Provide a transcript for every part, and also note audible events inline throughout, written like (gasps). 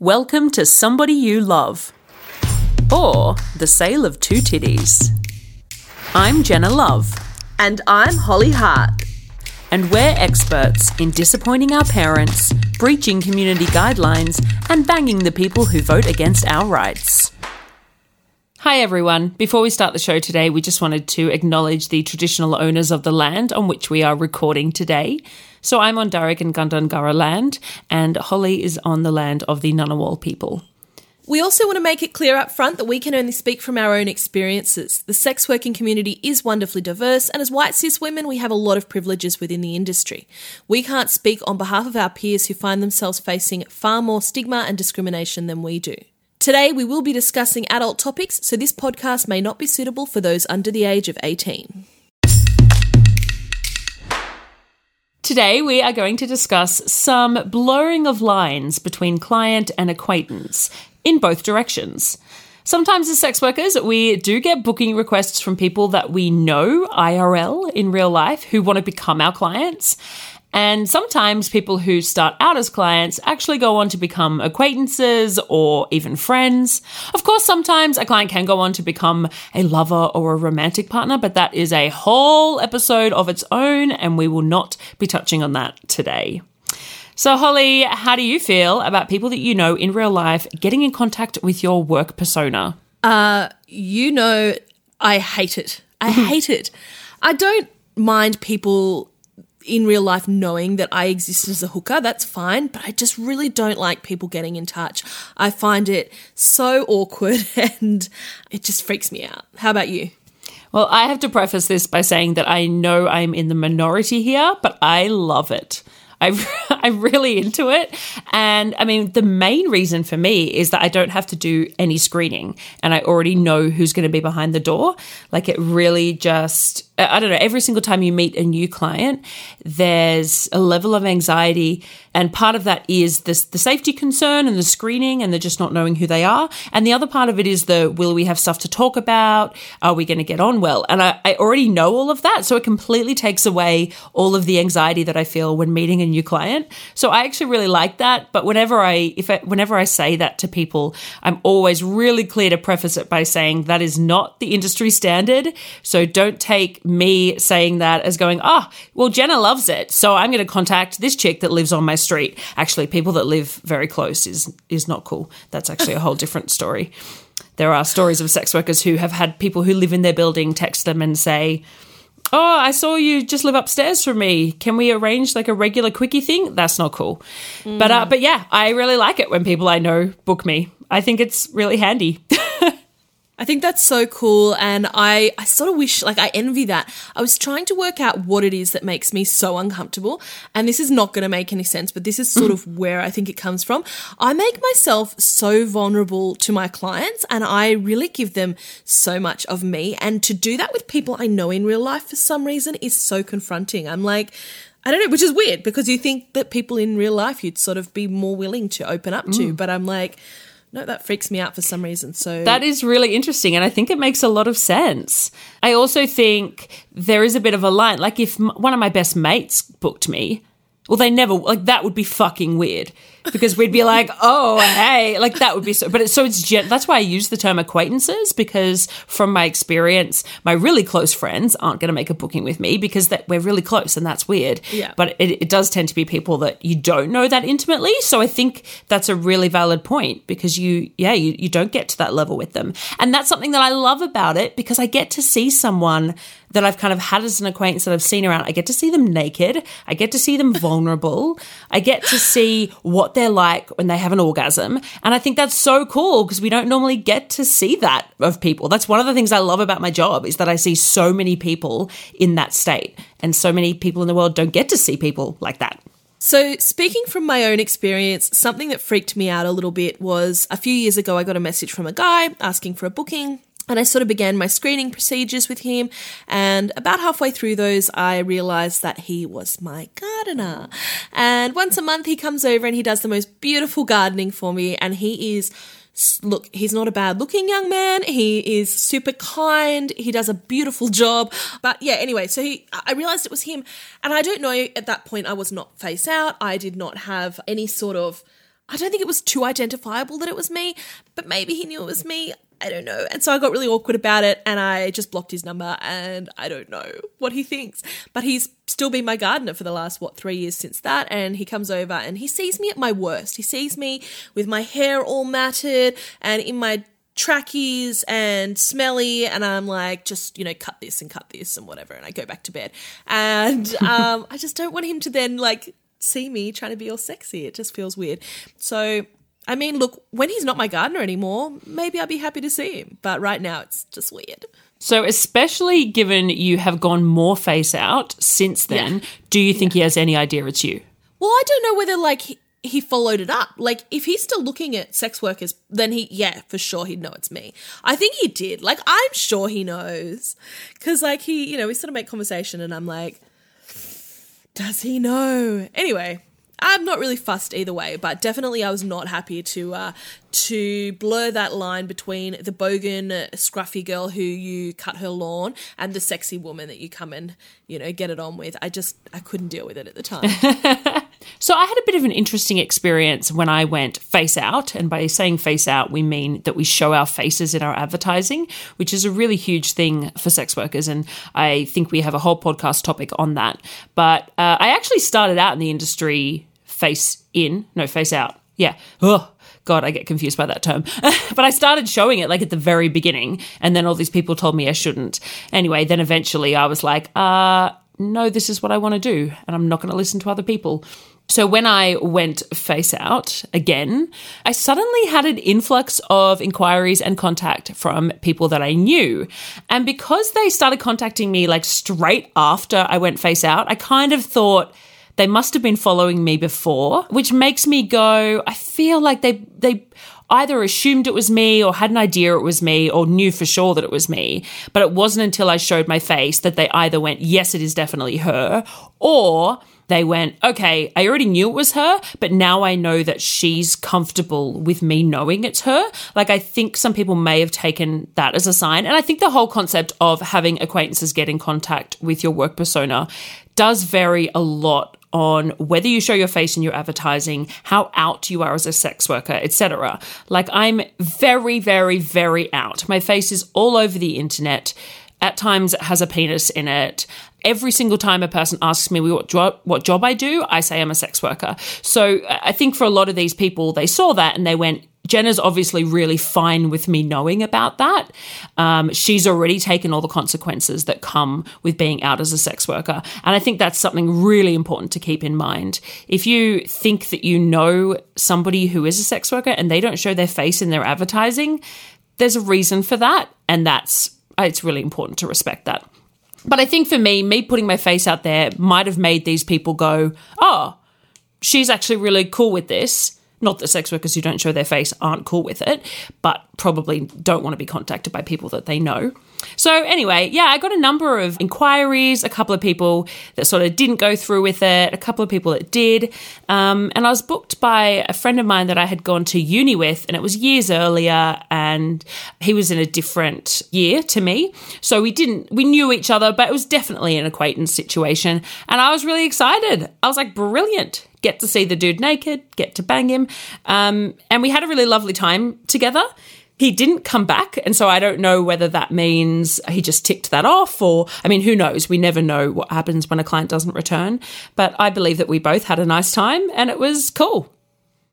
Welcome to Somebody You Love. Or The Sale of Two Titties. I'm Jenna Love, And I'm Holly Hart. and we're experts in disappointing our parents, breaching community guidelines, and banging the people who vote against our rights. Hi everyone. Before we start the show today, we just wanted to acknowledge the traditional owners of the land on which we are recording today. So I'm on Darug and Gundungurra land, and Holly is on the land of the Ngunnawal people. We also want to make it clear up front that we can only speak from our own experiences. The sex working community is wonderfully diverse, and as white cis women, we have a lot of privileges within the industry. We can't speak on behalf of our peers who find themselves facing far more stigma and discrimination than we do. Today, we will be discussing adult topics, so this podcast may not be suitable for those under the age of 18. Today, we are going to discuss some blurring of lines between client and acquaintance in both directions. Sometimes, as sex workers, we do get booking requests from people that we know IRL in real life who want to become our clients. And sometimes people who start out as clients actually go on to become acquaintances or even friends. Of course, sometimes a client can go on to become a lover or a romantic partner, but that is a whole episode of its own, and we will not be touching on that today. So, Holly, how do you feel about people that you know in real life getting in contact with your work persona? Uh, you know I hate it. I (laughs) hate it. I don't mind people in real life knowing that I exist as a hooker. That's fine, but I just really don't like people getting in touch. I find it so awkward (laughs) and it just freaks me out. How about you? Well, I have to preface this by saying that I know I'm in the minority here, but I love it. I, (laughs) I'm really into it. And I mean, the main reason for me is that I don't have to do any screening and I already know who's going to be behind the door. Like, it really just, I don't know, every single time you meet a new client, there's a level of anxiety. And part of that is this, the safety concern and the screening and the just not knowing who they are. And the other part of it is the will we have stuff to talk about? Are we going to get on well? And I, I already know all of that. So it completely takes away all of the anxiety that I feel when meeting a new client. So I actually really like that. But whenever I, if I, whenever I say that to people, I'm always really clear to preface it by saying that is not the industry standard. So don't take me saying that as going, ah, well, Jenna loves it. So I'm going to contact this chick that lives on my street. Actually, people that live very close is, is not cool. That's actually a whole (laughs) different story. There are stories of sex workers who have had people who live in their building text them and say, Oh, I saw you just live upstairs from me. Can we arrange like a regular quickie thing? That's not cool. But uh, but yeah, I really like it when people I know book me. I think it's really handy. (laughs) I think that's so cool, and I, I sort of wish, like, I envy that. I was trying to work out what it is that makes me so uncomfortable, and this is not going to make any sense, but this is sort of (laughs) where I think it comes from. I make myself so vulnerable to my clients, and I really give them so much of me, and to do that with people I know in real life for some reason is so confronting. I'm like, I don't know, which is weird because you think that people in real life you'd sort of be more willing to open up to, mm. but I'm like, no, that freaks me out for some reason. So That is really interesting, and I think it makes a lot of sense. I also think there is a bit of a line. Like if one of my best mates booked me, well, they never like that would be fucking weird because we'd be like, (laughs) oh, hey, like that would be so. But it's so it's gen- that's why I use the term acquaintances because from my experience, my really close friends aren't going to make a booking with me because that we're really close and that's weird. Yeah. But it, it does tend to be people that you don't know that intimately. So I think that's a really valid point because you, yeah, you, you don't get to that level with them. And that's something that I love about it because I get to see someone that I've kind of had as an acquaintance that I've seen around. I get to see them naked. I get to see them (laughs) vulnerable. I get to see what they're like when they have an orgasm. And I think that's so cool because we don't normally get to see that of people. That's one of the things I love about my job is that I see so many people in that state and so many people in the world don't get to see people like that. So, speaking from my own experience, something that freaked me out a little bit was a few years ago, I got a message from a guy asking for a booking. And I sort of began my screening procedures with him. And about halfway through those, I realized that he was my gardener. And once a month, he comes over and he does the most beautiful gardening for me. And he is look, he's not a bad looking young man. He is super kind. He does a beautiful job. But yeah, anyway, so he, I realized it was him. And I don't know, at that point, I was not face out. I did not have any sort of I don't think it was too identifiable that it was me, but maybe he knew it was me. I don't know. And so I got really awkward about it and I just blocked his number and I don't know what he thinks. But he's still been my gardener for the last, what, three years since that. And he comes over and he sees me at my worst. He sees me with my hair all matted and in my trackies and smelly and I'm like just you know cut this and cut this and whatever and I go back to bed and (laughs) um, I just don't want him to then like see me trying to be all sexy it just feels weird so I mean look when he's not my gardener anymore maybe I'll be happy to see him but right now it's just weird So, especially given you have gone more face out since then, Yeah. do you think he has any idea it's you? Well, I don't know whether like he, he followed it up. Like if he's still looking at sex workers, then he yeah, for sure he'd know it's me. I think he did. Like I'm sure he knows. Cuz like he, you know, we sort of make conversation and I'm like does he know? Anyway, I'm not really fussed either way, but definitely I was not happy to uh, to blur that line between the bogan, uh, scruffy girl who you cut her lawn and the sexy woman that you come and you know get it on with. I just I couldn't deal with it at the time. (laughs) So I had a bit of an interesting experience when I went face out. And by saying face out, we mean that we show our faces in our advertising, which is a really huge thing for sex workers. And I think we have a whole podcast topic on that. But uh, I actually started out in the industry face in, no, face out. Yeah. Oh, God, I get confused by that term. (laughs) but I started showing it like at the very beginning. And then all these people told me I shouldn't. Anyway, then eventually I was like, uh, no, this is what I want to do, and I'm not going to listen to other people. So when I went face out again, I suddenly had an influx of inquiries and contact from people that I knew. And because they started contacting me like straight after I went face out, I kind of thought, they must have been following me before, which makes me go, I feel like they they either assumed it was me or had an idea it was me or knew for sure that it was me. But it wasn't until I showed my face that they either went, yes, it is definitely her, or they went, okay, I already knew it was her, but now I know that she's comfortable with me knowing it's her. Like, I think some people may have taken that as a sign. And I think the whole concept of having acquaintances get in contact with your work persona does vary a lot on whether you show your face in your advertising, how out you are as a sex worker, etc. Like I'm very, very, very out. My face is all over the internet. At times it has a penis in it. Every single time a person asks me what job, what job I do, I say I'm a sex worker. So I think for a lot of these people, they saw that and they went, Jenna's obviously really fine with me knowing about that. Um, she's already taken all the consequences that come with being out as a sex worker. And I think that's something really important to keep in mind. If you think that you know somebody who is a sex worker and they don't show their face in their advertising, there's a reason for that. And that's, it's really important to respect that. But I think for me, me putting my face out there might have made these people go, oh, she's actually really cool with this. Not that sex workers who don't show their face aren't cool with it, but probably don't want to be contacted by people that they know. So, anyway, yeah, I got a number of inquiries, a couple of people that sort of didn't go through with it, a couple of people that did. Um, and I was booked by a friend of mine that I had gone to uni with, and it was years earlier, and he was in a different year to me. So, we didn't, we knew each other, but it was definitely an acquaintance situation. And I was really excited. I was like, brilliant get to see the dude naked, get to bang him. Um, and we had a really lovely time together. He didn't come back. And so I don't know whether that means he just ticked that off or, I mean, who knows? We never know what happens when a client doesn't return. But I believe that we both had a nice time and it was cool.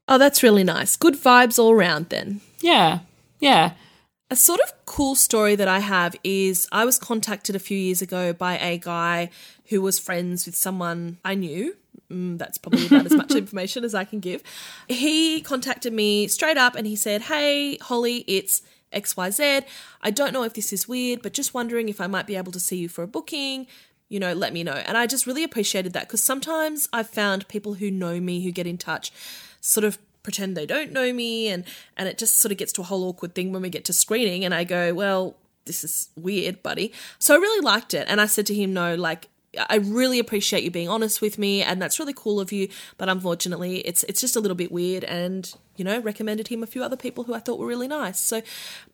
Oh, that's really nice. Good vibes all around then. Yeah. Yeah. A sort of cool story that I have is I was contacted a few years ago by a guy who was friends with someone I knew. Mm, that's probably about as much (laughs) information as I can give. He contacted me straight up and he said, Hey, Holly, it's XYZ. I don't know if this is weird, but just wondering if I might be able to see you for a booking. You know, let me know. And I just really appreciated that because sometimes I've found people who know me who get in touch sort of pretend they don't know me and and it just sort of gets to a whole awkward thing when we get to screening and I go, "Well, this is weird, buddy." So I really liked it and I said to him, "No, like I really appreciate you being honest with me and that's really cool of you, but unfortunately, it's it's just a little bit weird and, you know, recommended him a few other people who I thought were really nice." So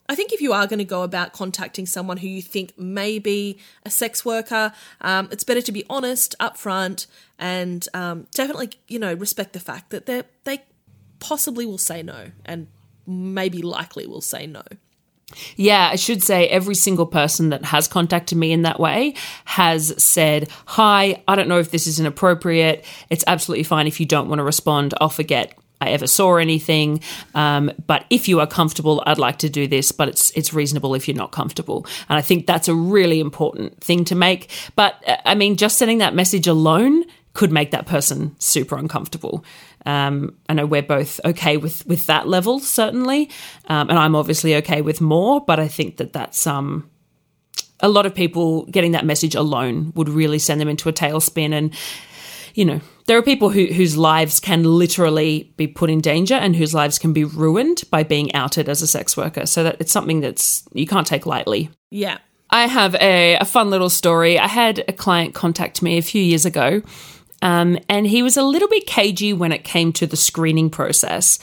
I think if you are going to go about contacting someone who you think may be a sex worker, um, it's better to be honest upfront and um, definitely, you know, respect the fact that they they possibly will say no and maybe likely will say no. Yeah, I should say every single person that has contacted me in that way has said, Hi, I don't know if this is inappropriate. It's absolutely fine if you don't want to respond. I'll forget I ever saw anything. Um, but if you are comfortable, I'd like to do this, but it's it's reasonable if you're not comfortable. And I think that's a really important thing to make. But uh, I mean, just sending that message alone could make that person super uncomfortable. Um, I know we're both okay with with that level, certainly, um, and I'm obviously okay with more. But I think that that's um, a lot of people getting that message alone would really send them into a tailspin. And you know, there are people who, whose lives can literally be put in danger and whose lives can be ruined by being outed as a sex worker. So that it's something that's you can't take lightly. Yeah. I have a, a fun little story. I had a client contact me a few years ago um, and he was a little bit cagey when it came to the screening process.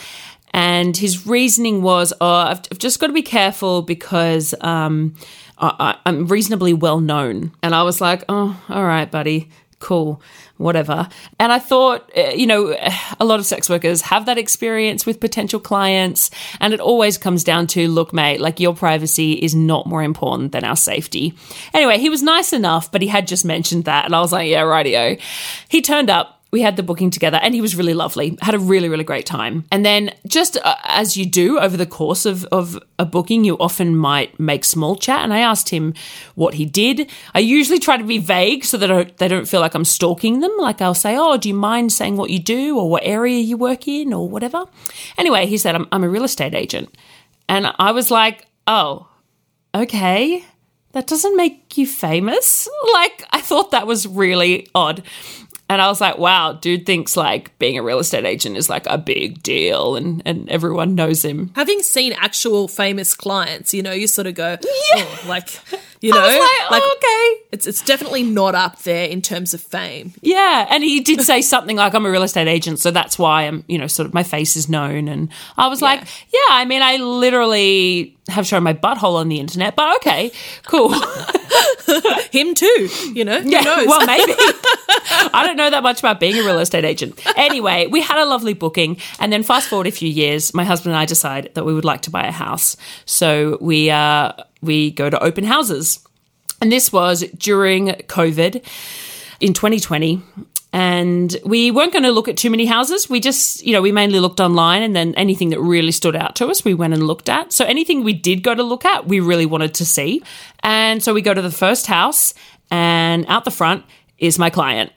And his reasoning was, oh, I've, I've just got to be careful because um, I, I'm reasonably well known. And I was like, oh, all right, buddy, cool whatever. And I thought, eh, you know, a lot of sex workers have that experience with potential clients. And it always comes down to, look, mate, like your privacy is not more important than our safety. Anyway, he was nice enough, but he had just mentioned that. And I was like, yeah, rightio. He turned up we had the booking together and he was really lovely had a really really great time. And then just uh, as you do over the course of, of a booking you often might make small chat. And i asked him what he did. I usually try to be vague so that they don't feel like i'm stalking them. Like i'll say oh do you mind saying what you do or what area you work in or whatever? Anyway he said i'm, I'm a real estate agent. And i was like oh okay. That doesn't make you famous. (laughs) Like, I thought that was really odd. And I was like, wow, dude thinks like being a real estate agent is like a big deal and, and everyone knows him. Having seen actual famous clients, you know, you sort of go, yeah. oh, like, you know, like, like oh, okay. It's, it's definitely not up there in terms of fame. Yeah. And he did say (laughs) something like, I'm a real estate agent. So that's why I'm, you know, sort of my face is known. And I was yeah. like, yeah, I mean, I literally have shown my butthole on the internet, but okay, cool. (laughs) Him too, you know? Yeah, well, maybe. (laughs) I don't know that much about being a real estate agent. Anyway, we had a lovely booking, and then fast forward a few years, my husband and I decide that we would like to buy a house. So we uh, we go to open houses, and this was during COVID in 2020 and we weren't going to look at too many houses. We just, you know, we mainly looked online and then anything that really stood out to us, we went and looked at. So anything we did go to look at, we really wanted to see. And so we go to the first house and out the front is my client.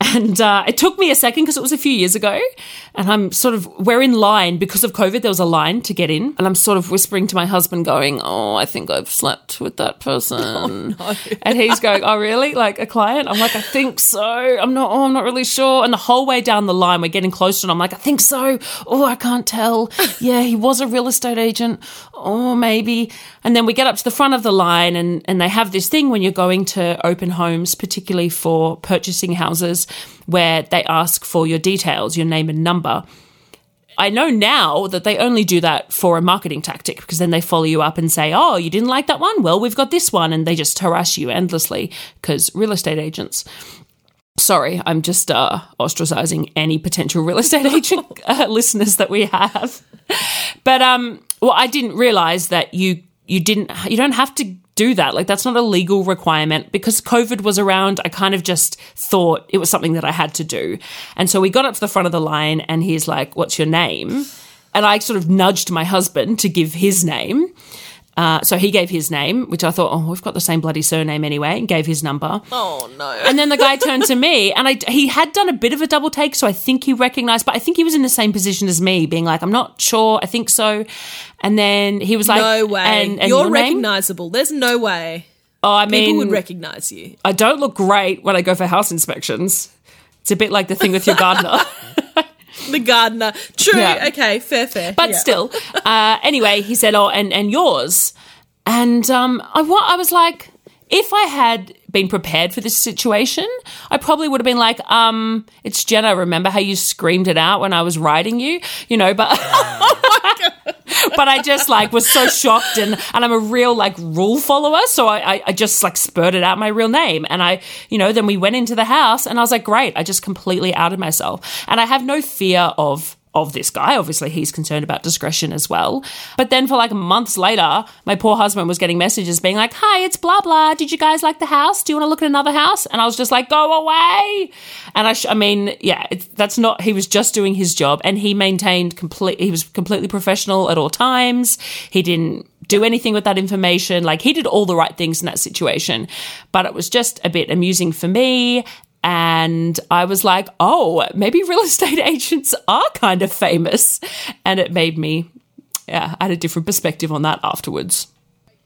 And uh, it took me a second because it was a few years ago. And I'm sort of, we're in line because of COVID. There was a line to get in. And I'm sort of whispering to my husband, going, Oh, I think I've slept with that person. (laughs) Oh, no. and he's going, Oh, really? Like a client? I'm like, I think so. I'm not, oh, I'm not really sure. And the whole way down the line, we're getting closer. And I'm like, I think so. Oh, I can't tell. (laughs) Yeah, he was a real estate agent. Oh, maybe. And then we get up to the front of the line and, and they have this thing when you're going to open homes, particularly for purchasing houses where they ask for your details, your name and number. I know now that they only do that for a marketing tactic because then they follow you up and say, Oh, you didn't like that one? Well, we've got this one. And they just harass you endlessly because real estate agents. Sorry, I'm just uh, ostracizing any potential real estate (laughs) agent uh, listeners that we have. But um, well, I didn't realize that you you didn't you don't have to do that. Like that's not a legal requirement because COVID was around. I kind of just thought it was something that I had to do. And so we got up to the front of the line and he's like, "What's your name?" And I sort of nudged my husband to give his name. Uh, so he gave his name, which I thought, oh, we've got the same bloody surname anyway, and gave his number. Oh no! And then the guy turned to me, and I, he had done a bit of a double take, so I think he recognised, but I think he was in the same position as me, being like, I'm not sure, I think so. And then he was like, No way, and, and you're recognisable. There's no way Oh, I mean, people would recognise you. I don't look great when I go for house inspections. It's a bit like the thing with your gardener. (laughs) (laughs) The gardener. True. Yeah. Okay. Fair. Fair. but Yeah. still, uh, anyway, he said, "Oh, and and yours," and um, I wa- I was like, if I had been prepared for this situation, I probably would have been like, um, it's Jenna. Remember how you screamed it out when I was riding you, you know? But (laughs) but I just like was so shocked, and and I'm a real like rule follower, so I I, just like spurted out my real name, and I you know then we went into the house, and I was like, great, I just completely outed myself, and I have no fear of of this guy. Obviously, he's concerned about discretion as well. But then for like months later, my poor husband was getting messages being like, Hi, it's blah blah. Did you guys like the house? Do you want to look at another house? And I was just like, Go away. And I, sh- I mean, yeah, that's not, he was just doing his job and he maintained complete, he was completely professional at all times. He didn't do anything with that information. Like he did all the right things in that situation. But it was just a bit amusing for me. And I was like, oh, maybe real estate (laughs) agents are kind of famous. And it made me, yeah, I had a different perspective on that afterwards.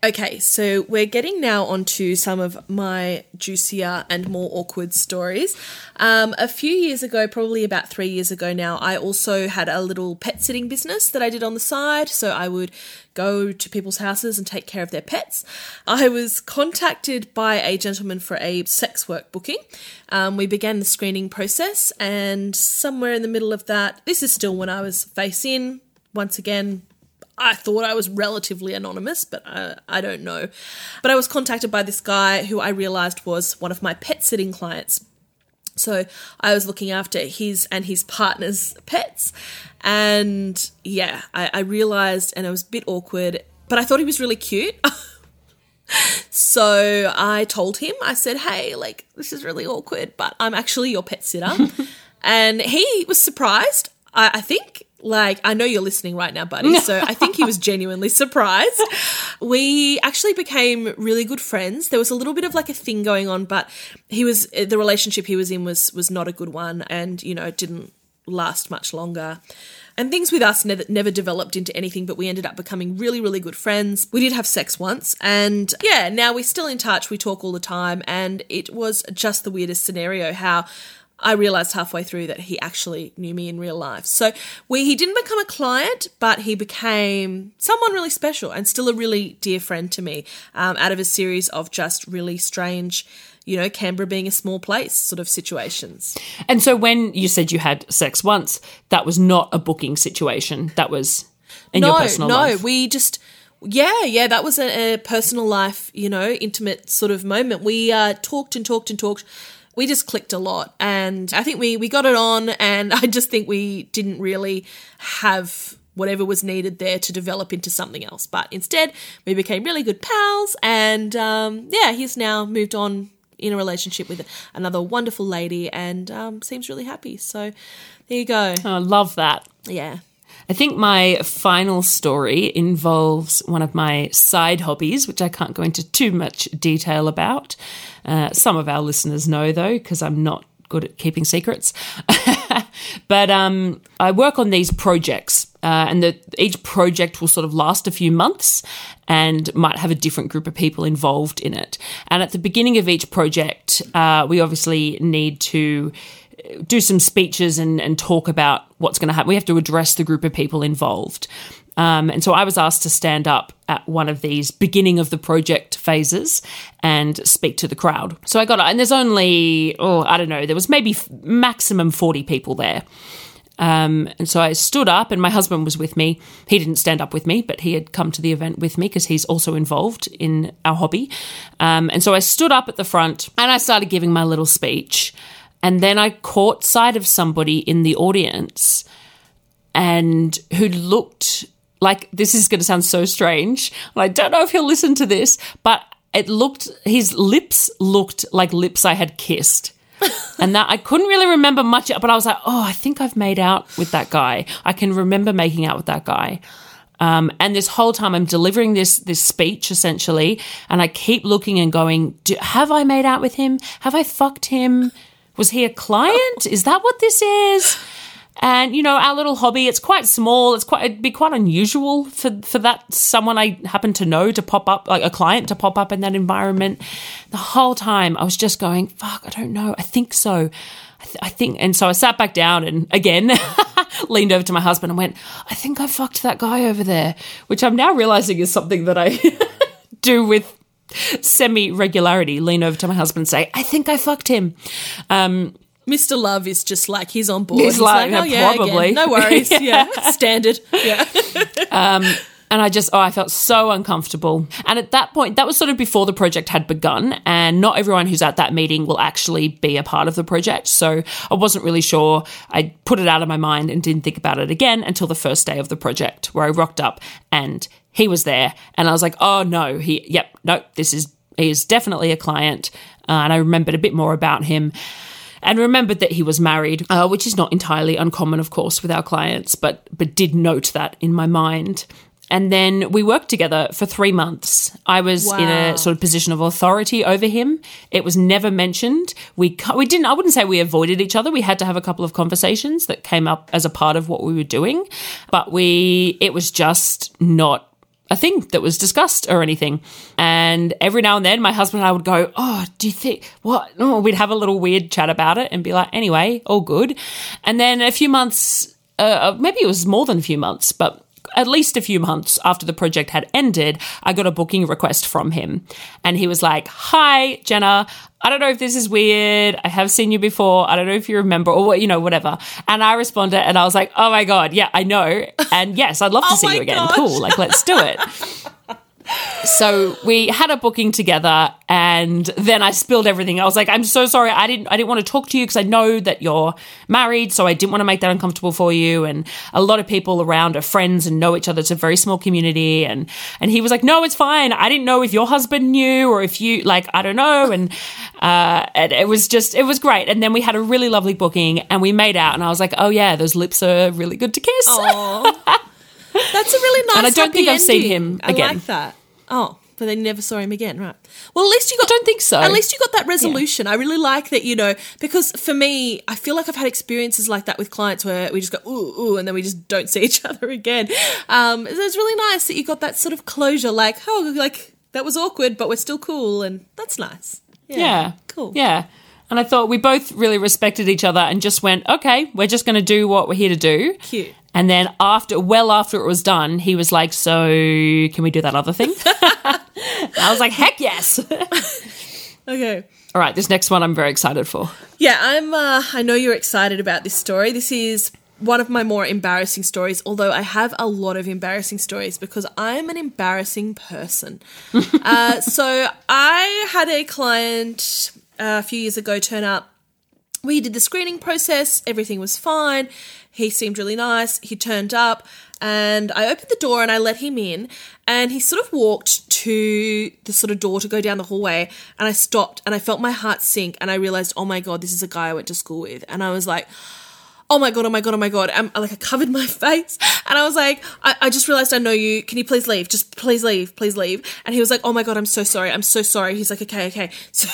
Okay, so we're getting now onto some of my juicier and more awkward stories. Um, a few years ago, probably about three years ago now, I also had a little pet sitting business that I did on the side. So I would go to people's houses and take care of their pets. I was contacted by a gentleman for a sex work booking. Um, we began the screening process, and somewhere in the middle of that, this is still when I was face in. Once again, I thought I was relatively anonymous, but I, I don't know. But I was contacted by this guy who I realized was one of my pet sitting clients. So I was looking after his and his partner's pets. And yeah, I, I realized, and it was a bit awkward, but I thought he was really cute. (laughs) so I told him, I said, hey, like, this is really awkward, but I'm actually your pet sitter. (laughs) and he was surprised, I, I think like I know you're listening right now, buddy. (laughs) So I think he was genuinely surprised. We actually became really good friends. There was a little bit of like a thing going on, but he was the relationship he was in was was not a good one, and you know it didn't last much longer. And things with us never, never developed into anything, but we ended up becoming really, really good friends. We did have sex once, and yeah, now we're still in touch. We talk all the time, and it was just the weirdest scenario how I realized halfway through that he actually knew me in real life. So we he didn't become a client, but he became someone really special and still a really dear friend to me. Um, out of a series of just really strange, you know, Canberra being a small place sort of situations. And so when you said you had sex once, that was not a booking situation. That was in no, your personal no, life. No, we just. Yeah, yeah, that was a, a personal life, you know, intimate sort of moment. We uh, talked and talked and talked we just clicked a lot and I think we we got it on and (laughs) I just think we didn't really have whatever was needed there to develop into something else. But instead, we became really good pals and um, yeah, he's now moved on in a relationship with another wonderful lady and um, seems really happy. So there you go. Oh, I love that. Yeah. I think my final story involves one of my side hobbies, which I can't go into too much detail about. Uh, some of our listeners know, though, because I'm not good at keeping secrets. (laughs) but um, I work on these projects, uh, and the, each project will sort of last a few months and might have a different group of people involved in it. And at the beginning of each project, uh, we obviously need to do some speeches and, and talk about what's going to happen. We have to address the group of people involved. Um, and so I was asked to stand up at one of these beginning of the project phases and speak to the crowd. So I got and there's only, oh, I don't know, there was maybe maximum 40 people there. Um, and so I stood up, and my husband was with me. He didn't stand up with me, but he had come to the event with me because he's also involved in our hobby. Um, and so I stood up at the front and I started giving my little speech. And then I caught sight of somebody in the audience and who looked like this is going to sound so strange. I don't know if he'll listen to this, but it looked, his lips looked like lips I had kissed. (laughs) and that I couldn't really remember much, but I was like, oh, I think I've made out with that guy. I can remember making out with that guy. Um, and this whole time I'm delivering this this speech essentially, and I keep looking and going, have I made out with him? Have I fucked him? Was he a client? Is that what this is? And you know, our little hobby, it's quite small. It's quite it'd be quite unusual for for that someone I happen to know to pop up, like a client to pop up in that environment. The whole time I was just going, fuck, I don't know. I think so. I, I think, and so I sat back down and again (laughs) leaned over to my husband and went, I think I fucked that guy over there, which I'm now realizing is something that I (laughs) do with semi regularity lean over to my husband and say, I think I fucked him. Um, Mr. Love is just like he's on board. He's, like, oh, yeah, probably. again. no worries. (laughs) yeah. yeah. standard. Yeah. (laughs) um, And I just, oh, I felt so uncomfortable. And at that point, that was sort of before the project had begun. And not everyone who's at that meeting will actually be a part of the project. So I wasn't really sure. I put it out of my mind and didn't think about it again until the first day of the project where I rocked up and he was there. And I was like, oh no, he, yep, no, this is, he is definitely a client. Uh, and I remembered a bit more about him and remembered that he was married, uh, which is not entirely uncommon, of course, with our clients, but but did note that in my mind. And then we worked together for three months. I was wow. in a sort of position of authority over him. It was never mentioned. We we didn't. I wouldn't say we avoided each other. We had to have a couple of conversations that came up as a part of what we were doing, but we it was just not a thing that was discussed or anything. And every now and then, my husband and I would go, Oh, do you think what? Oh, we'd have a little weird chat about it and be like, Anyway, all good. And then a few months, uh, maybe it was more than a few months, but at least a few months after the project had ended, I got a booking request from him. And he was like, Hi, Jenna. I don't know if this is weird. I have seen you before. I don't know if you remember or what, you know, whatever. And I responded and I was like, Oh my God. Yeah, I know. And yes, I'd love to (laughs) oh see you again. Gosh. Cool. Like, let's do it. (laughs) so we had a booking together and then I spilled everything. I was like, I'm so sorry. I didn't I didn't want to talk to you because I know that you're married, so I didn't want to make that uncomfortable for you. And a lot of people around are friends and know each other. It's a very small community. And and he was like, No, it's fine. I didn't know if your husband knew or if you like, I don't know. And uh and it was just it was great. And then we had a really lovely booking and we made out and I was like, Oh yeah, those lips are really good to kiss. (laughs) That's a really nice. And I don't think I've seen him again. I like that. Oh, but they never saw him again, right? Well, at least you got. I don't think so. At least you got that resolution. Yeah. I really like that, you know, because for me, I feel like I've had experiences like that with clients where we just go ooh ooh, and then we just don't see (laughs) each other again. Um, so it's really nice that you got that sort of closure, like oh, like that was awkward, but we're still cool, and that's nice. Yeah, yeah. cool. Yeah. And I thought we both really respected each other and just went, okay, we're just going to do what we're here to do. Cute. And then after, well after it was done, he was like, "So, can we do that other thing?" (laughs) I was like, "Heck yes!" (laughs) okay. All right, this next one I'm very excited for. Yeah, I'm. Uh, I know you're excited about this story. This is one of my more embarrassing stories. Although I have a lot of embarrassing stories because I'm an embarrassing person. (laughs) uh, so I had a client a few years ago turn up. We did the screening process. Everything was fine he seemed really nice. He turned up and I opened the door and I let him in and he sort of walked to the sort of door to go down the hallway and I stopped and I felt my heart sink and I realized, oh my God, this is a guy I went to school with. And I was like, oh my god, oh my god, oh my god. I'm like I covered my (laughs) face and I was like, I, I, just realized I know you. Can you please leave? Just please leave, please leave. And he was like, oh my god, I'm so sorry. I'm so sorry. He's like, okay, okay. (laughs) So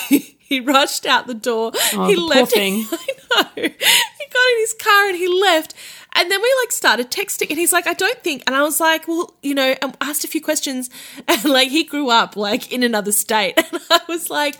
rushed out the door. Oh, he the left. (laughs) I know. He got in his car and he left. And then we like started texting, and he's like, I don't think. And I was like, well, you know, and asked a few questions, (laughs) and like he grew up like in another state, (laughs) and I was like.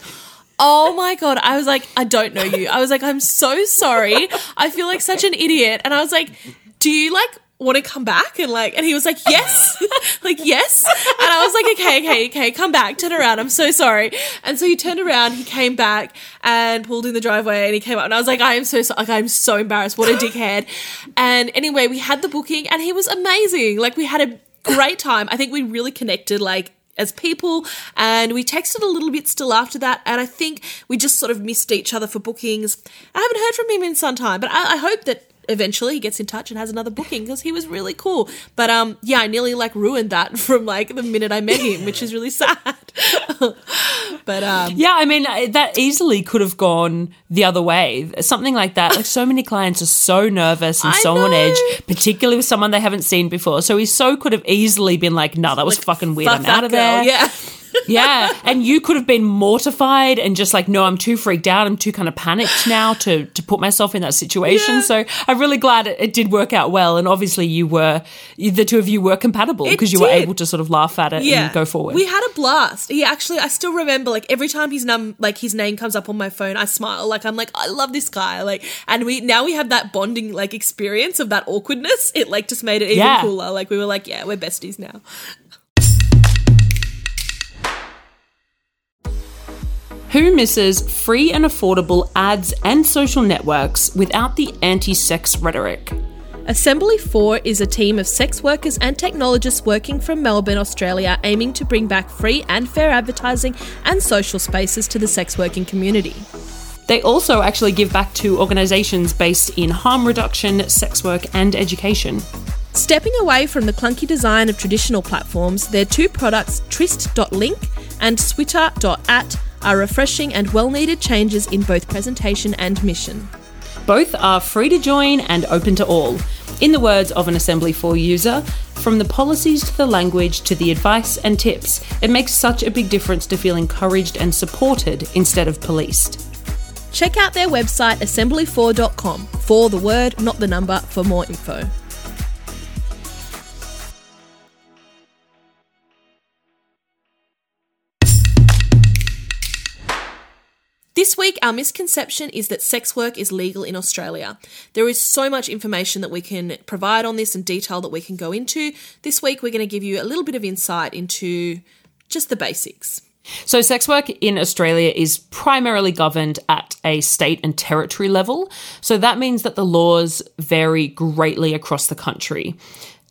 Oh my god! I was like, I don't know you. I was like, I'm so sorry. I feel like such an idiot. And I was like, Do you like want to come back? And like and he was like yes. (laughs) Like yes. And i was like okay okay okay come back turn around i'm so sorry. And so he turned around he came back and pulled in the driveway and he came up and i was like i am so like i'm so embarrassed what a dickhead. And anyway we had the booking and he was amazing. Like we had a great time. I think we really connected like as people and we texted a little bit still after that and i think we just sort of missed each other for bookings. I haven't heard from him in some time but i, I hope that eventually he gets in touch and has another booking because he was really cool. But um, yeah, I nearly like ruined that (laughs) from like the minute I met him, which is really sad. (laughs) but um, yeah, I mean that easily could have gone the other way. Something like that. Like so many clients are so nervous and I so know. on edge, particularly with someone they haven't seen before. So he so could have easily been like, "No, nah, that was like, fucking weird. I'm out of girl. there." Yeah yeah. And you could have been mortified and just like, no, I'm too freaked out. I'm too kind of panicked now to, to put myself in that situation. Yeah. So I'm really glad it, it, did work out well. And obviously you were, the two of you were compatible because you did. were able to sort of laugh at it yeah. and go forward. We had a blast. He actually, I still remember like every time his num, like his name comes up on my phone, I smile. Like I'm like, I love this guy. Like, and we, now we have that bonding like experience of that awkwardness. It like just made it even yeah. cooler. Like we were like, yeah, we're besties now. Who misses free and affordable ads and social networks without the anti sex rhetoric? Assembly 4 is a team of sex workers and technologists working from Melbourne, Australia, aiming to bring back free and fair advertising and social spaces to the sex working community. They also actually give back to organisations based in harm reduction, sex work, and education. Stepping away from the clunky design of traditional platforms, their two products, Tryst.link and Switter.at, are refreshing and well needed changes in both presentation and mission. Both are free to join and open to all. In the words of an Assembly 4 user, from the policies to the language to the advice and tips, it makes such a big difference to feel encouraged and supported instead of policed. Check out their website assembly4.com for the word, not the number, for more info. This week, our misconception is that sex work is legal in Australia. There is so much information that we can provide on this and detail that we can go into. This week, we're going to give you a little bit of insight into just the basics. So, sex work in Australia is primarily governed at a state and territory level. So, that means that the laws vary greatly across the country.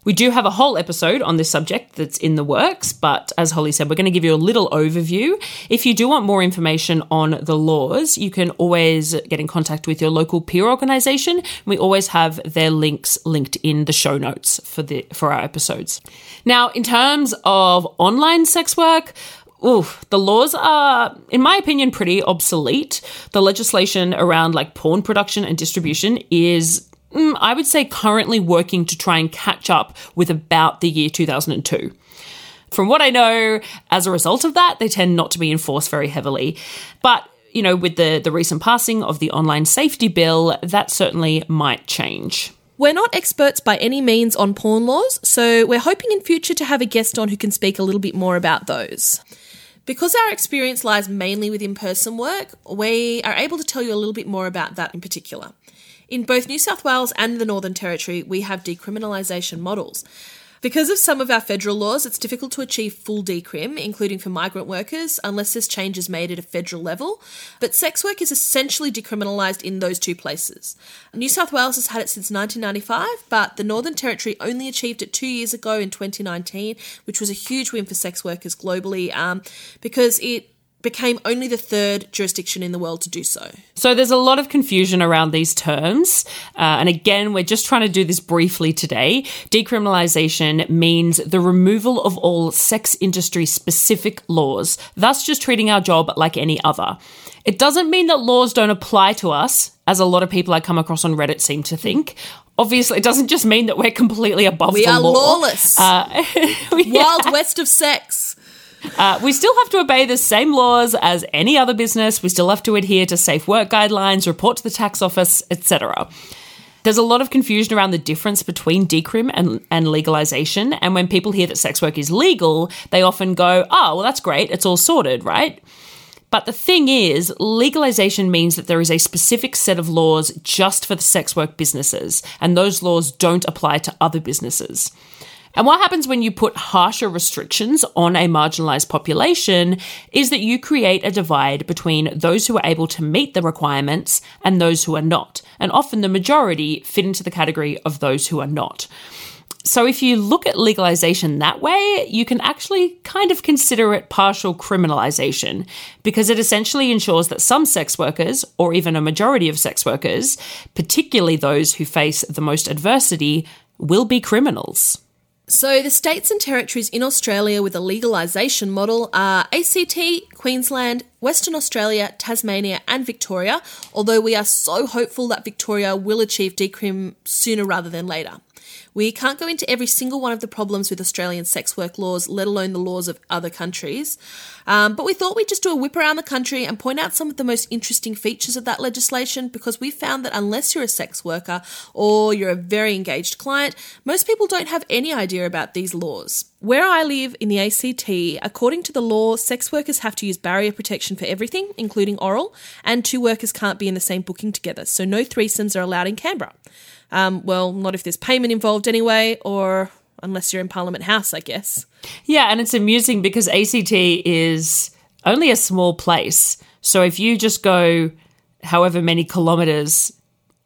We do have a whole episode on this subject that's in the works, but as Holly said, we're going to give you a little overview. If you do want more information on the laws, you can always get in contact with your local peer organisation. We always have their links linked in the show notes for the for our episodes. Now, in terms of online sex work, Ooh, the laws are, in my opinion, pretty obsolete. The legislation around like porn production and distribution is mm, I would say currently working to try and catch up with about the year 2002. From what I know, as a result of that, they tend not to be enforced very heavily. But you know, with the, the recent passing of the online safety bill, that certainly might change. We're not experts by any means on porn laws, so we're hoping in future to have a guest on who can speak a little bit more about those. Because our experience lies mainly with in person work, we are able to tell you a little bit more about that in particular. In both New South Wales and the Northern Territory, we have decriminalisation models. Because of some of our federal laws, it's difficult to achieve full decrim, including for migrant workers, unless this change is made at a federal level. But sex work is essentially decriminalised in those two places. New South Wales has had it since 1995, but the Northern Territory only achieved it two years ago in 2019, which was a huge win for sex workers globally um, because it became only the third jurisdiction in the world to do so. So there's a lot of confusion around these terms. Uh, and again, we're just trying to do this briefly today. Decriminalisation means the removal of all sex industry specific laws, thus just treating our job like any other. It doesn't mean that laws don't apply to us, as a lot of people I come across on Reddit seem to think. Obviously, it doesn't just mean that we're completely above we the are law. lawless. Uh, (laughs) Wild west of sex. Uh, we still have to obey the same laws as any other business. We still have to adhere to safe work guidelines, report to the tax office, etc. There's a lot of confusion around the difference between decrim and, and legalization. And when people hear that sex work is legal, they often go, oh, well, that's great. It's all sorted, right? But the thing is, legalization means that there is a specific set of laws just for the sex work businesses, and those laws don't apply to other businesses. And what happens when you put harsher restrictions on a marginalized population is that you create a divide between those who are able to meet the requirements and those who are not. And often the majority fit into the category of those who are not. So, if you look at legalization that way, you can actually kind of consider it partial criminalization because it essentially ensures that some sex workers, or even a majority of sex workers, particularly those who face the most adversity, will be criminals. So, the states and territories in Australia with a legalisation model are ACT, Queensland, Western Australia, Tasmania, and Victoria, although we are so hopeful that Victoria will achieve decrim sooner rather than later. We can't go into every single one of the problems with Australian sex work laws, let alone the laws of other countries. Um, but we thought we'd just do a whip around the country and point out some of the most interesting features of that legislation because we found that unless you're a sex worker or you're a very engaged client, most people don't have any idea about these laws. Where I live in the ACT, according to the law, sex workers have to use barrier protection for everything, including oral, and two workers can't be in the same booking together, so no threesomes are allowed in Canberra. Um, well, not if there's payment involved anyway, or unless you're in Parliament House, I guess. Yeah, and it's amusing because ACT is only a small place. So if you just go however many kilometers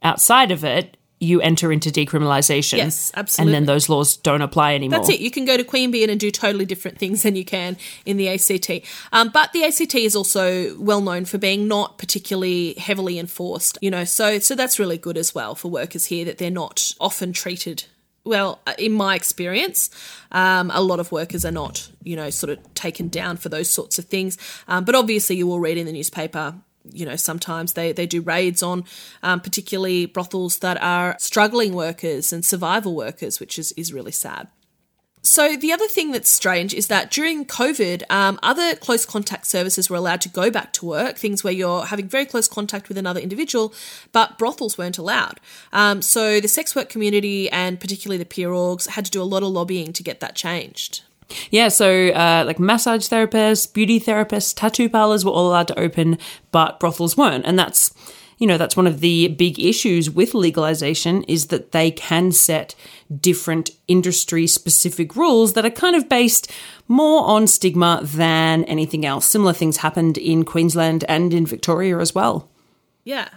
outside of it, you enter into decriminalization. Yes, absolutely. And then those laws don't apply anymore. That's it. You can go to Queanbeyan and do totally different things than you can in the ACT. Um, but the ACT is also well known for being not particularly heavily enforced. You know, so so that's really good as well for workers here that they're not often treated well, uh, in my experience, um, a lot of workers are not, you know, sort of taken down for those sorts of things. Um, but obviously, you will read in the newspaper. You know, sometimes they, they do raids on um, particularly brothels that are struggling workers and survival workers, which is, is really sad. So, the other thing that's strange is that during COVID, um, other close contact services were allowed to go back to work, things where you're having very close contact with another individual, but brothels weren't allowed. Um, so, the sex work community and particularly the peer orgs had to do a lot of lobbying to get that changed. Yeah, so uh, like massage therapists, beauty therapists, tattoo parlors were all allowed to open, but brothels weren't. And that's you know, that's one of the big issues with legalization is that they can set different industry specific rules that are kind of based more on stigma than anything else. Similar things happened in Queensland and in Victoria as well. Yeah.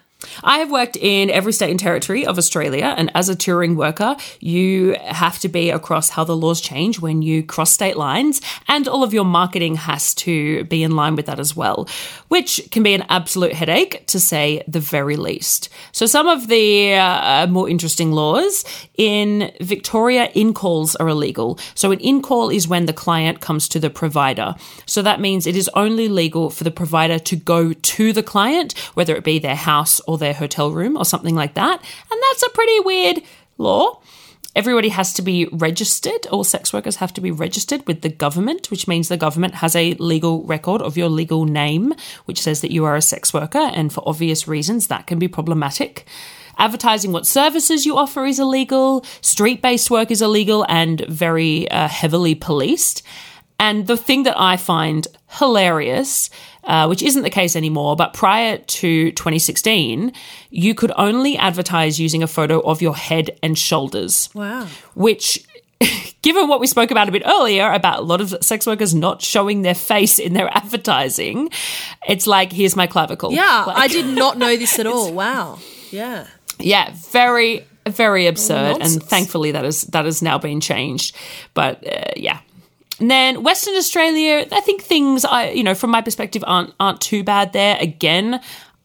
I have worked in every state and territory of Australia, and as a touring worker, you have to be across how the laws change when you cross state lines, and all of your marketing has to be in line with that as well, which can be an absolute headache to say the very least. So, some of the uh, more interesting laws in Victoria, in calls are illegal. So, an in call is when the client comes to the provider. So, that means it is only legal for the provider to go to the client, whether it be their house or their hotel room or something like that. And that's a pretty weird law. Everybody has to be registered. All sex workers have to be registered with the government, which means the government has a legal record of your legal name, which says that you are a sex worker. And for obvious reasons, that can be problematic. Advertising what services you offer is illegal. Street based work is illegal and very uh, heavily policed. And the thing that I find hilarious, uh, which isn't the case anymore, but prior to 2016, you could only advertise using a photo of your head and shoulders. Wow. Which (laughs) given what we spoke about a bit earlier about a lot of sex workers not showing their face in their (laughs) advertising, it's like, here's my clavicle. Yeah, like, I did not know this at (laughs) all. Wow. Yeah. Yeah, very, very absurd. Nonsense. and thankfully that is that has now been changed. But uh, yeah. And then Western Australia, I think things I you know from my perspective aren't aren't too bad there. Again,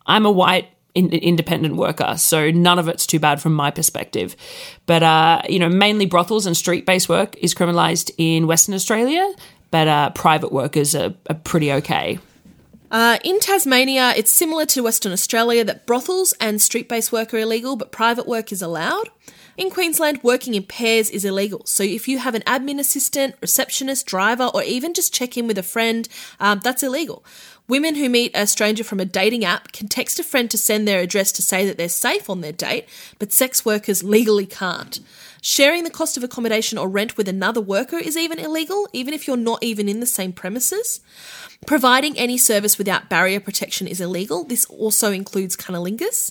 I'm a white in, independent worker, so none of it's too bad from my perspective. But uh, you know, mainly brothels and street based work is criminalised in Western Australia, but uh, private workers are, are pretty okay. Uh, in Tasmania, it's similar to Western Australia that brothels and street based work are illegal, but private work is allowed. In Queensland, working in pairs is illegal. So if you have an admin assistant, receptionist, driver, or even just check in with a friend, um, that's illegal. Women who meet a stranger from a dating app can text a friend to send their address to say that they're safe on their date, but sex workers legally can't. Sharing the cost of accommodation or rent with another worker is even illegal, even if you're not even in the same premises. Providing any service without barrier protection is illegal. This also includes cunnilingus.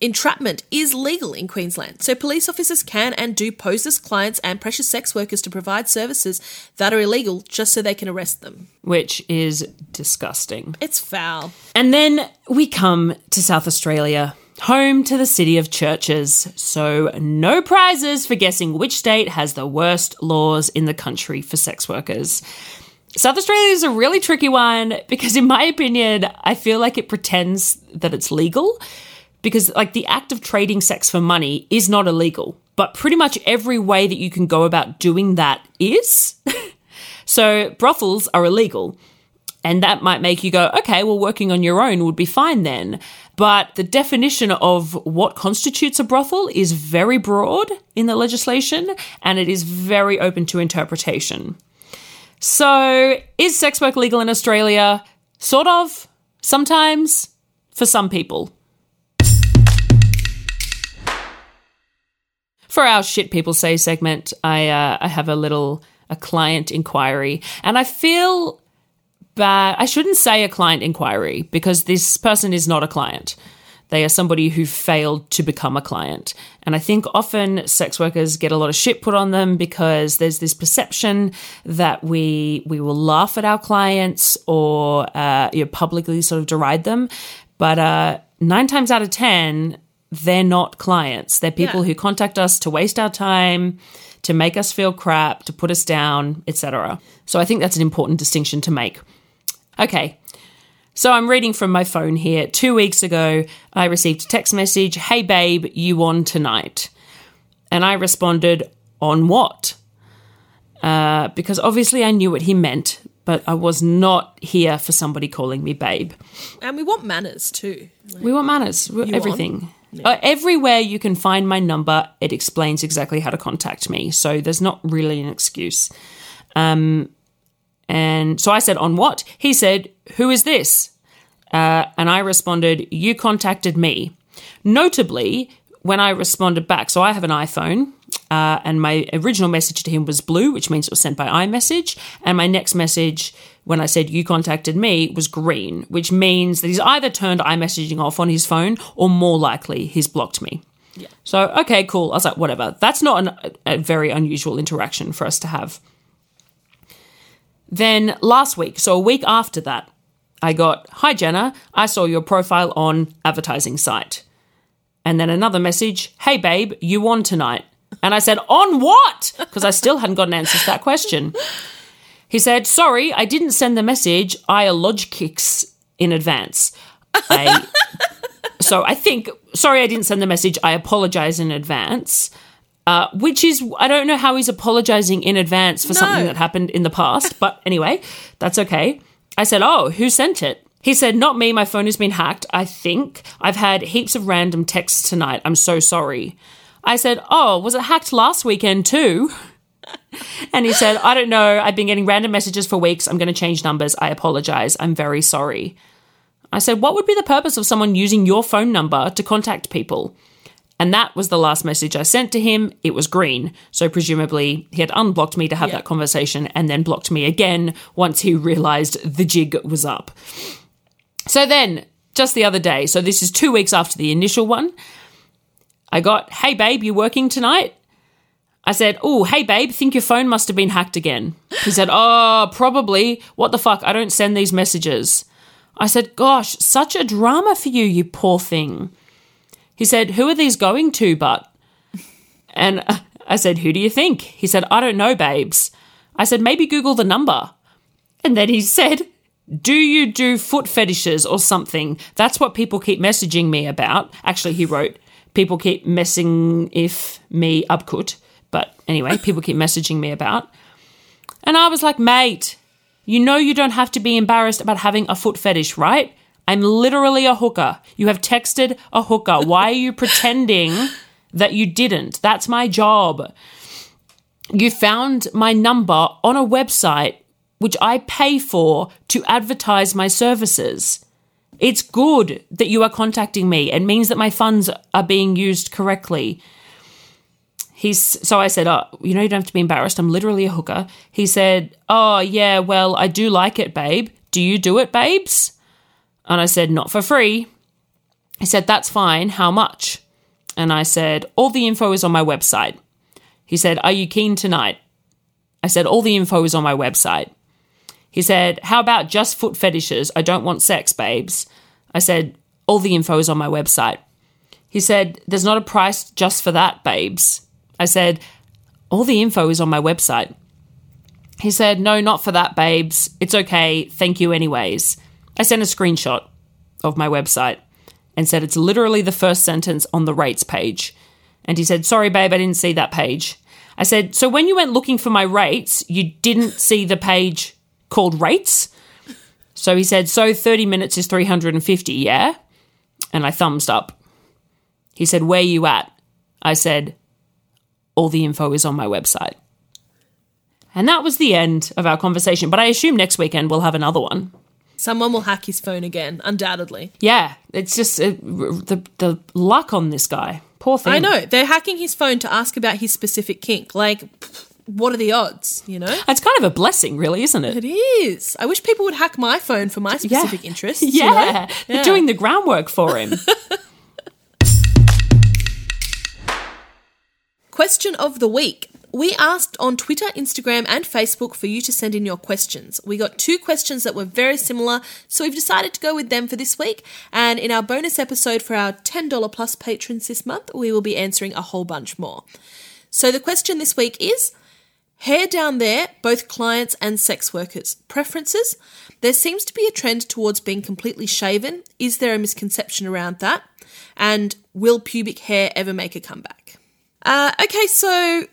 Entrapment is legal in Queensland, so police officers can and do pose as clients and pressure sex workers to provide services that are illegal just so they can arrest them. Which is disgusting. It's foul. And then we come to South Australia, home to the city of churches. So, no prizes for guessing which state has the worst laws in the country for sex workers. South Australia is a really tricky one because, in my opinion, I feel like it pretends that it's legal. Because, like, the act of trading sex for money is not illegal, but pretty much every way that you can go about doing that is. (laughs) so, brothels are illegal. And that might make you go, okay, well, working on your own would be fine then. But the definition of what constitutes a brothel is very broad in the legislation and it is very open to interpretation. So, is sex work legal in Australia? Sort of. Sometimes. For some people. For our shit people say segment, I uh, I have a little a client inquiry, and I feel bad. I shouldn't say a client inquiry because this person is not a client. They are somebody who failed to become a client. And I think often sex workers get a lot of shit put on them because there's this perception that we we will laugh at our clients or uh, you know, publicly sort of deride them. But uh, nine times out of ten, they're not clients. They're people Yeah. who contact us to waste our time, to make us feel crap, to put us down, etc. So I think that's an important distinction to make. Okay. So I'm reading from my phone here. 2 weeks ago, I received a text message, "Hey babe, you on tonight?" And I responded, "On what?" Uh, because obviously I knew what he meant, but I was not here for somebody calling me babe. And we want manners too. We want manners, everything. Uh, everywhere you can find my number, it explains exactly how to contact me. So there's not really an excuse. Um, and so I said, On what? He said, Who is this? Uh, and I responded, You contacted me. Notably, when I responded back, so I have an iPhone, uh, and my original message to him was blue, which means it was sent by iMessage. And my next message, when I said you contacted me, was green, which means that he's either turned iMessaging off on his phone or more likely he's blocked me. Yeah. So, okay, cool. I was like, whatever. That's not an, a very unusual interaction for us to have. Then last week, so a week after that, I got, Hi Jenna, I saw your profile on advertising site. And then another message, Hey babe, you on tonight? And I said, On what? Because I still hadn't got an answer to that question. He said, Sorry, I didn't send the message. I lodge kicks in advance. I, so I think, sorry, I didn't send the message. I apologize in advance. Uh, which is, I don't know how he's apologizing in advance for something that happened in the past, (laughs) but anyway, that's okay. I said, Oh, who sent it? He said, Not me. My phone has been hacked. I think I've had heaps of random texts tonight. I'm so sorry. I said, Oh, was it hacked last weekend too? (laughs) And he said, I don't know. I've been getting random messages for weeks. I'm going to change numbers. I apologize. I'm very sorry. I said, What would be the purpose of someone using your phone number to contact people? And that was the last message I sent to him. It was green. So presumably he had unblocked me to have Yeah. that conversation and then blocked me again once he realized the jig was up. So then, just the other day, so this is two weeks after the initial one, I got, Hey babe, you working tonight? I said, Oh, hey babe, think your phone must have been hacked again. He said, (gasps) Oh, probably. What the fuck? I don't send these messages. I said, Gosh, such a drama for you, you poor thing. He said, Who are these going to, but? And I said, Who do you think? He said, I don't know, babes. I said, Maybe Google the number. And then he said, Do you do foot fetishes or something? That's what people keep messaging me about. Actually, he wrote, People keep messing if me upcut. But anyway, people keep messaging me about. And I was like, Mate, you know you don't have to be embarrassed about having a foot fetish, right? I'm literally a hooker. You have texted a hooker. Why are you pretending that you didn't? That's my job. You found my number on a website which I pay for to advertise my services. It's good that you are contacting me. It means that my funds are being used correctly. He's so I said, "Oh, you know, you don't have to be embarrassed. I'm literally a hooker." He said, "Oh, yeah, well, I do like it, babe. Do you do it, babes?" And I said, "Not for free." He said, "That's fine. How much?" And I said, "All the info is on my website." He said, "Are you keen tonight?" I said, "All the info is on my website." He said, How about just foot fetishes? I don't want sex, babes. I said, All the info is on my website. He said, There's not a price just for that, babes. I said, All the info is on my website. He said, No, not for that, babes. It's okay. Thank you, anyways. I sent a screenshot of my website and said, It's literally the first sentence on the rates page. And he said, Sorry, babe, I didn't see that page. I said, So when you went looking for my rates, you didn't see the page called rates? So he said, So 30 minutes is 350, yeah? And I thumbs up. He said, Where you at? I said, All the info is on my website. And that was the end of our conversation. But I assume next weekend we'll have another one. Someone will hack his phone again, undoubtedly. Yeah, it's just uh, the the luck on this guy. Poor thing. I know. They're hacking his phone to ask about his specific kink. Like, what are the odds, you know? It's kind of a blessing, really, isn't it? It is. I wish people would hack my phone for my specific interests. (laughs) you know? Yeah, they're Yeah. doing the groundwork for him. (laughs) (laughs) Question of the week. We asked on Twitter, Instagram, and Facebook for you to send in your questions. We got two questions that were very similar, so we've decided to go with them for this week. And in our bonus episode for our $10 plus patrons this month, we will be answering a whole bunch more. So the question this week is Hair down there, both clients and sex workers. Preferences? There seems to be a trend towards being completely shaven. Is there a misconception around that? And will pubic hair ever make a comeback? Uh, okay, so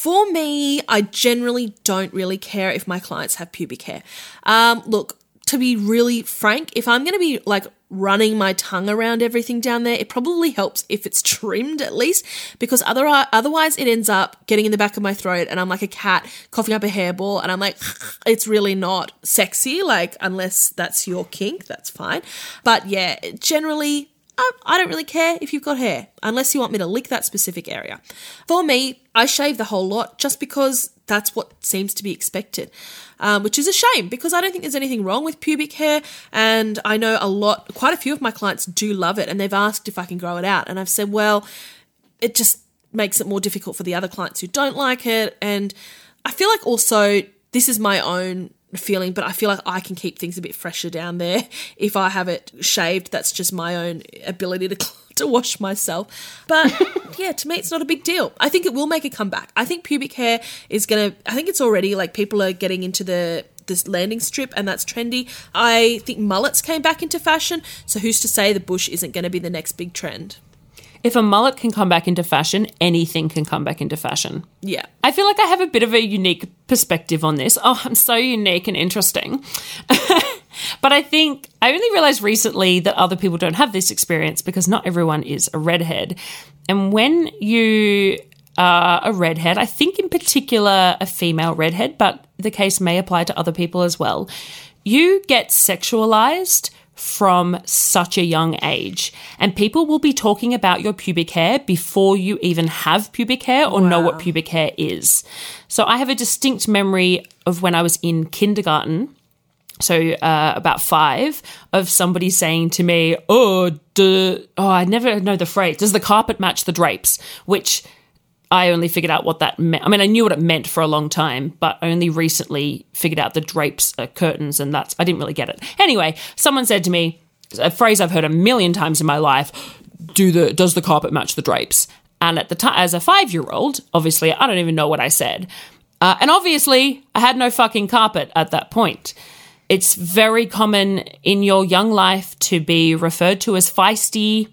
for me, I generally don't really care if my clients have pubic hair. Um, look, to be really frank, if I'm going to be like running my tongue around everything down there, it probably helps if it's (laughs) trimmed at least, because other, otherwise it ends up getting in the back of my throat and I'm like a cat coughing up a hairball and I'm like, (laughs) it's really not sexy, like, unless that's your kink, that's fine. But yeah, generally, I, I don't really care if you've got hair, unless you want me to lick that specific area. For me, I shave the whole lot just because that's what seems to be expected um, which is a shame because I don't think there's anything wrong with pubic hair. And I know a lot, quite a few of my clients do love it and they've asked if I can grow it out. And I've said, well, it just makes it more difficult for the other clients who don't like it. And I feel like also this is my own feeling, but I feel like I can keep things a bit fresher down there (laughs) if I have it shaved. That's just my own ability to (laughs) to wash myself. But (laughs) yeah, to me, it's not a big deal. I think it will make a comeback. I think pubic hair is gonna. I think it's already like people are getting into the this landing strip and that's trendy. I think mullets came back into fashion. So who's to say the bush isn't going to be the next big trend? If a mullet can come back into fashion, anything can come back into fashion. Yeah. I feel like I have a bit of a unique perspective on this. Oh, I'm so unique and interesting. (laughs) But I think I only realized recently that other people don't have this experience because not everyone is a redhead. And when you are a redhead, I think in particular a female redhead, but the case may apply to other people as well, you get sexualized from such a young age. And people will be talking about your pubic hair before you even have pubic hair or wow. know what pubic hair is. So I have a distinct memory of when I was in kindergarten so uh, about five of somebody saying to me, "Oh, do, oh, I never know the phrase. Does the carpet match the drapes?" Which I only figured out what that meant. I mean, I knew what it meant for a long time, but only recently figured out the drapes are curtains, and that's I didn't really get it. Anyway, someone said to me a phrase I've heard a million times in my life: "Do the does the carpet match the drapes?" And at the time, as a five year old, obviously, I don't even know what I said. Uh, and obviously, I had no fucking carpet at that point. It's very common in your young life to be referred to as feisty,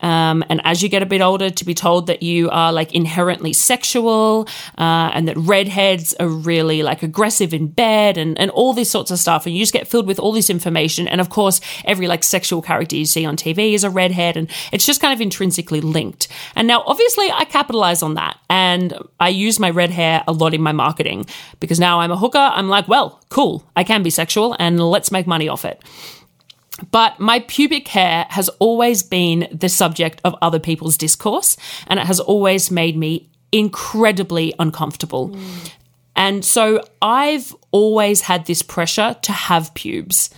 um, and as you get a bit older, to be told that you are like inherently sexual uh, and that redheads are really like aggressive in bed and, and all these sorts of stuff. And you just get filled with all this information. And of course, every like sexual character you see on TV is a redhead and it's just kind of intrinsically linked. And now, obviously, I capitalize on that and I use my red hair a lot in my marketing because now I'm a hooker. I'm like, well, cool, I can be sexual and let's make money off it. But my pubic hair has always been the subject of other people's discourse, and it has always made me incredibly uncomfortable. Mm. And so I've always had this pressure to have pubes.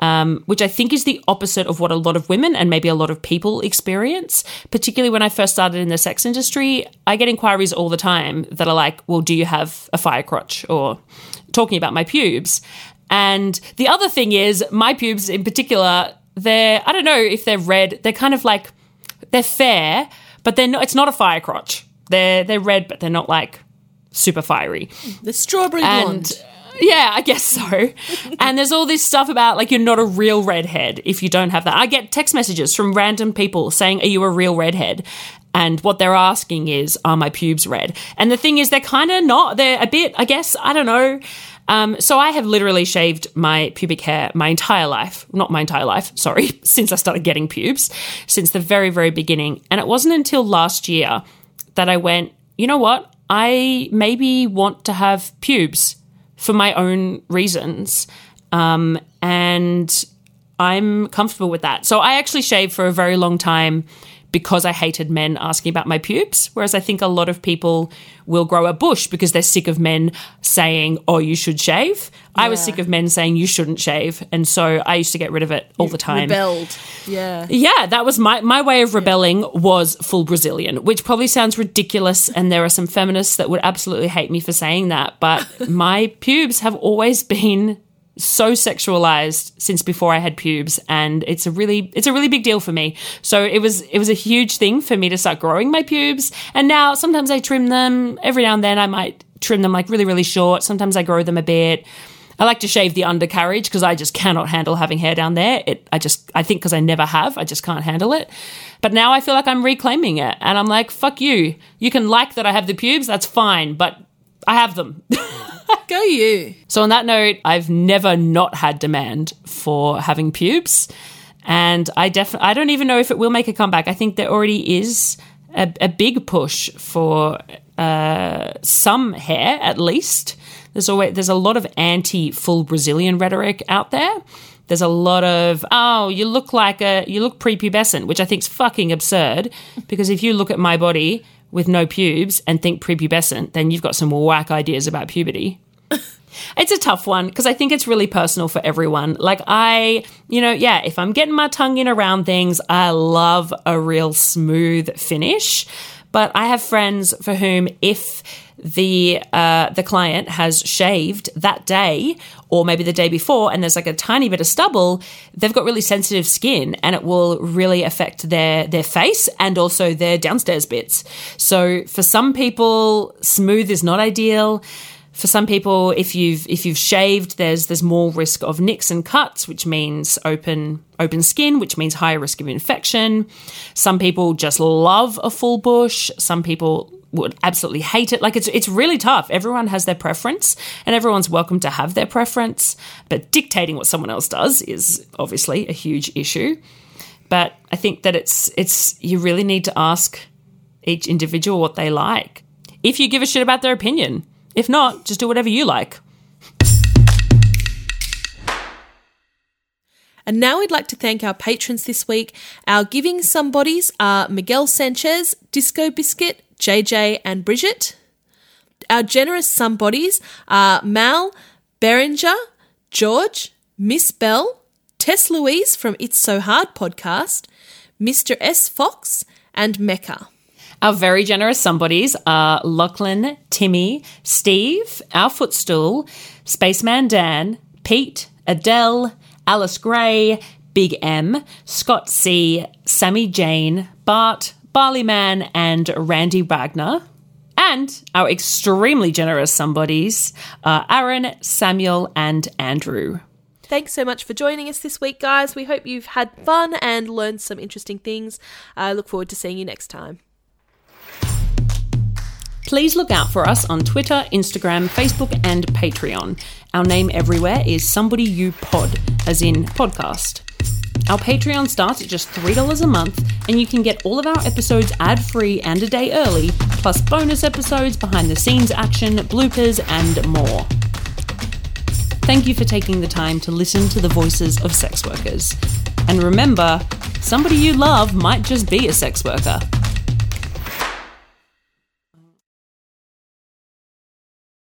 Um, which I think is the opposite of what a lot of women and maybe a lot of people experience. Particularly when I first started in the sex industry, I get inquiries all the time that are like, well, do you have a fire crotch? Or talking about my pubes. And the other thing is, my pubes in particular, they're, I don't know if they're red, they're kind of like, they're fair, but they're not, it's not a fire crotch. They're, they're red, but they're not like super fiery. The strawberry and, blonde. Uh, yeah, I guess so. (laughs) and there's all this stuff about like you're not a real redhead if you don't have that. I get text messages from random people saying, Are you a real redhead? And what they're asking is, Are my pubes red? And the thing is, they're kind of not. They're a bit, I guess, I don't know. Um, so I have literally shaved my pubic hair my entire life. Not my entire life, sorry, (laughs) since I started getting pubes, since the very, very beginning. And it wasn't until last year that I went, you know what? I maybe want to have pubes for my own reasons. Um, and I'm comfortable with that. So I actually shaved for a very long time because I hated men asking about my pubes. Whereas I think a lot of people will grow a bush because they're sick of men saying, oh, you should shave. I was sick of men saying you shouldn't shave. And so I used to get rid of it all the time. Rebelled. Yeah. Yeah, that was my my way of rebelling was full Brazilian, which probably sounds ridiculous and there are some feminists that would absolutely hate me for saying that, but (laughs) my pubes have always been so sexualized since before I had pubes and it's a really it's a really big deal for me. So it was it was a huge thing for me to start growing my pubes and now sometimes I trim them every now and then I might trim them like really really short, sometimes I grow them a bit. I like to shave the undercarriage because I just cannot handle having hair down there. It, I just, I think because I never have, I just can't handle it. But now I feel like I'm reclaiming it, and I'm like, fuck you. You can like that I have the pubes, that's fine, but I have them. (laughs) Go you. so on that note, I've never not had demand for having pubes, and I definitely, I don't even know if it will make a comeback. I think there already is a, a big push for uh, some hair, at least. There's always there's a lot of anti full Brazilian rhetoric out there. There's a lot of oh you look like a you look prepubescent, which I think is fucking absurd. Because if you look at my body with no pubes and think prepubescent, then you've got some whack ideas about puberty. It's a tough one because I think it's really personal for everyone. Like, I, you know, yeah, if I'm getting my tongue in around things, I love a real smooth finish. But I have friends for whom, if the uh, the client has shaved that day or maybe the day before and there's like a tiny bit of stubble they've got really sensitive skin and it will really affect their their face and also their downstairs bits so for some people smooth is not ideal for some people if you've if you've shaved there's there's more risk of nicks and cuts which means open open skin which means higher risk of infection. Some people just love a full bush. Some people would absolutely hate it. Like it's it's really tough. Everyone has their preference and everyone's welcome to have their preference but dictating what someone else does is obviously a huge issue. But i think that it's it's you really need to ask each individual what they like. If you give a shit about their opinion if not, just do whatever you like. And now we'd like to thank our patrons this week. Our giving somebodies are Miguel Sanchez, Disco Biscuit, JJ, and Bridget. Our generous somebodies are Mal, Berenger, George, Miss Bell, Tess Louise from It's So Hard podcast, Mr. S. Fox, and Mecca. Our very generous somebodies are Lachlan, Timmy, Steve, Our Footstool, Spaceman Dan, Pete, Adele, Alice Gray, Big M, Scott C, Sammy Jane, Bart, Barleyman, and Randy Wagner. And our extremely generous somebodies are Aaron, Samuel, and Andrew. Thanks so much for joining us this week, guys. We hope you've had fun and learned some interesting things. I look forward to seeing you next time. Please look out for us on Twitter, Instagram, Facebook, and Patreon. Our name everywhere is Somebody You Pod, as in podcast. Our Patreon starts at just $3 a month, and you can get all of our episodes ad free and a day early, plus bonus episodes, behind the scenes action, bloopers, and more. Thank you for taking the time to listen to the voices of sex workers. And remember, somebody you love might just be a sex worker.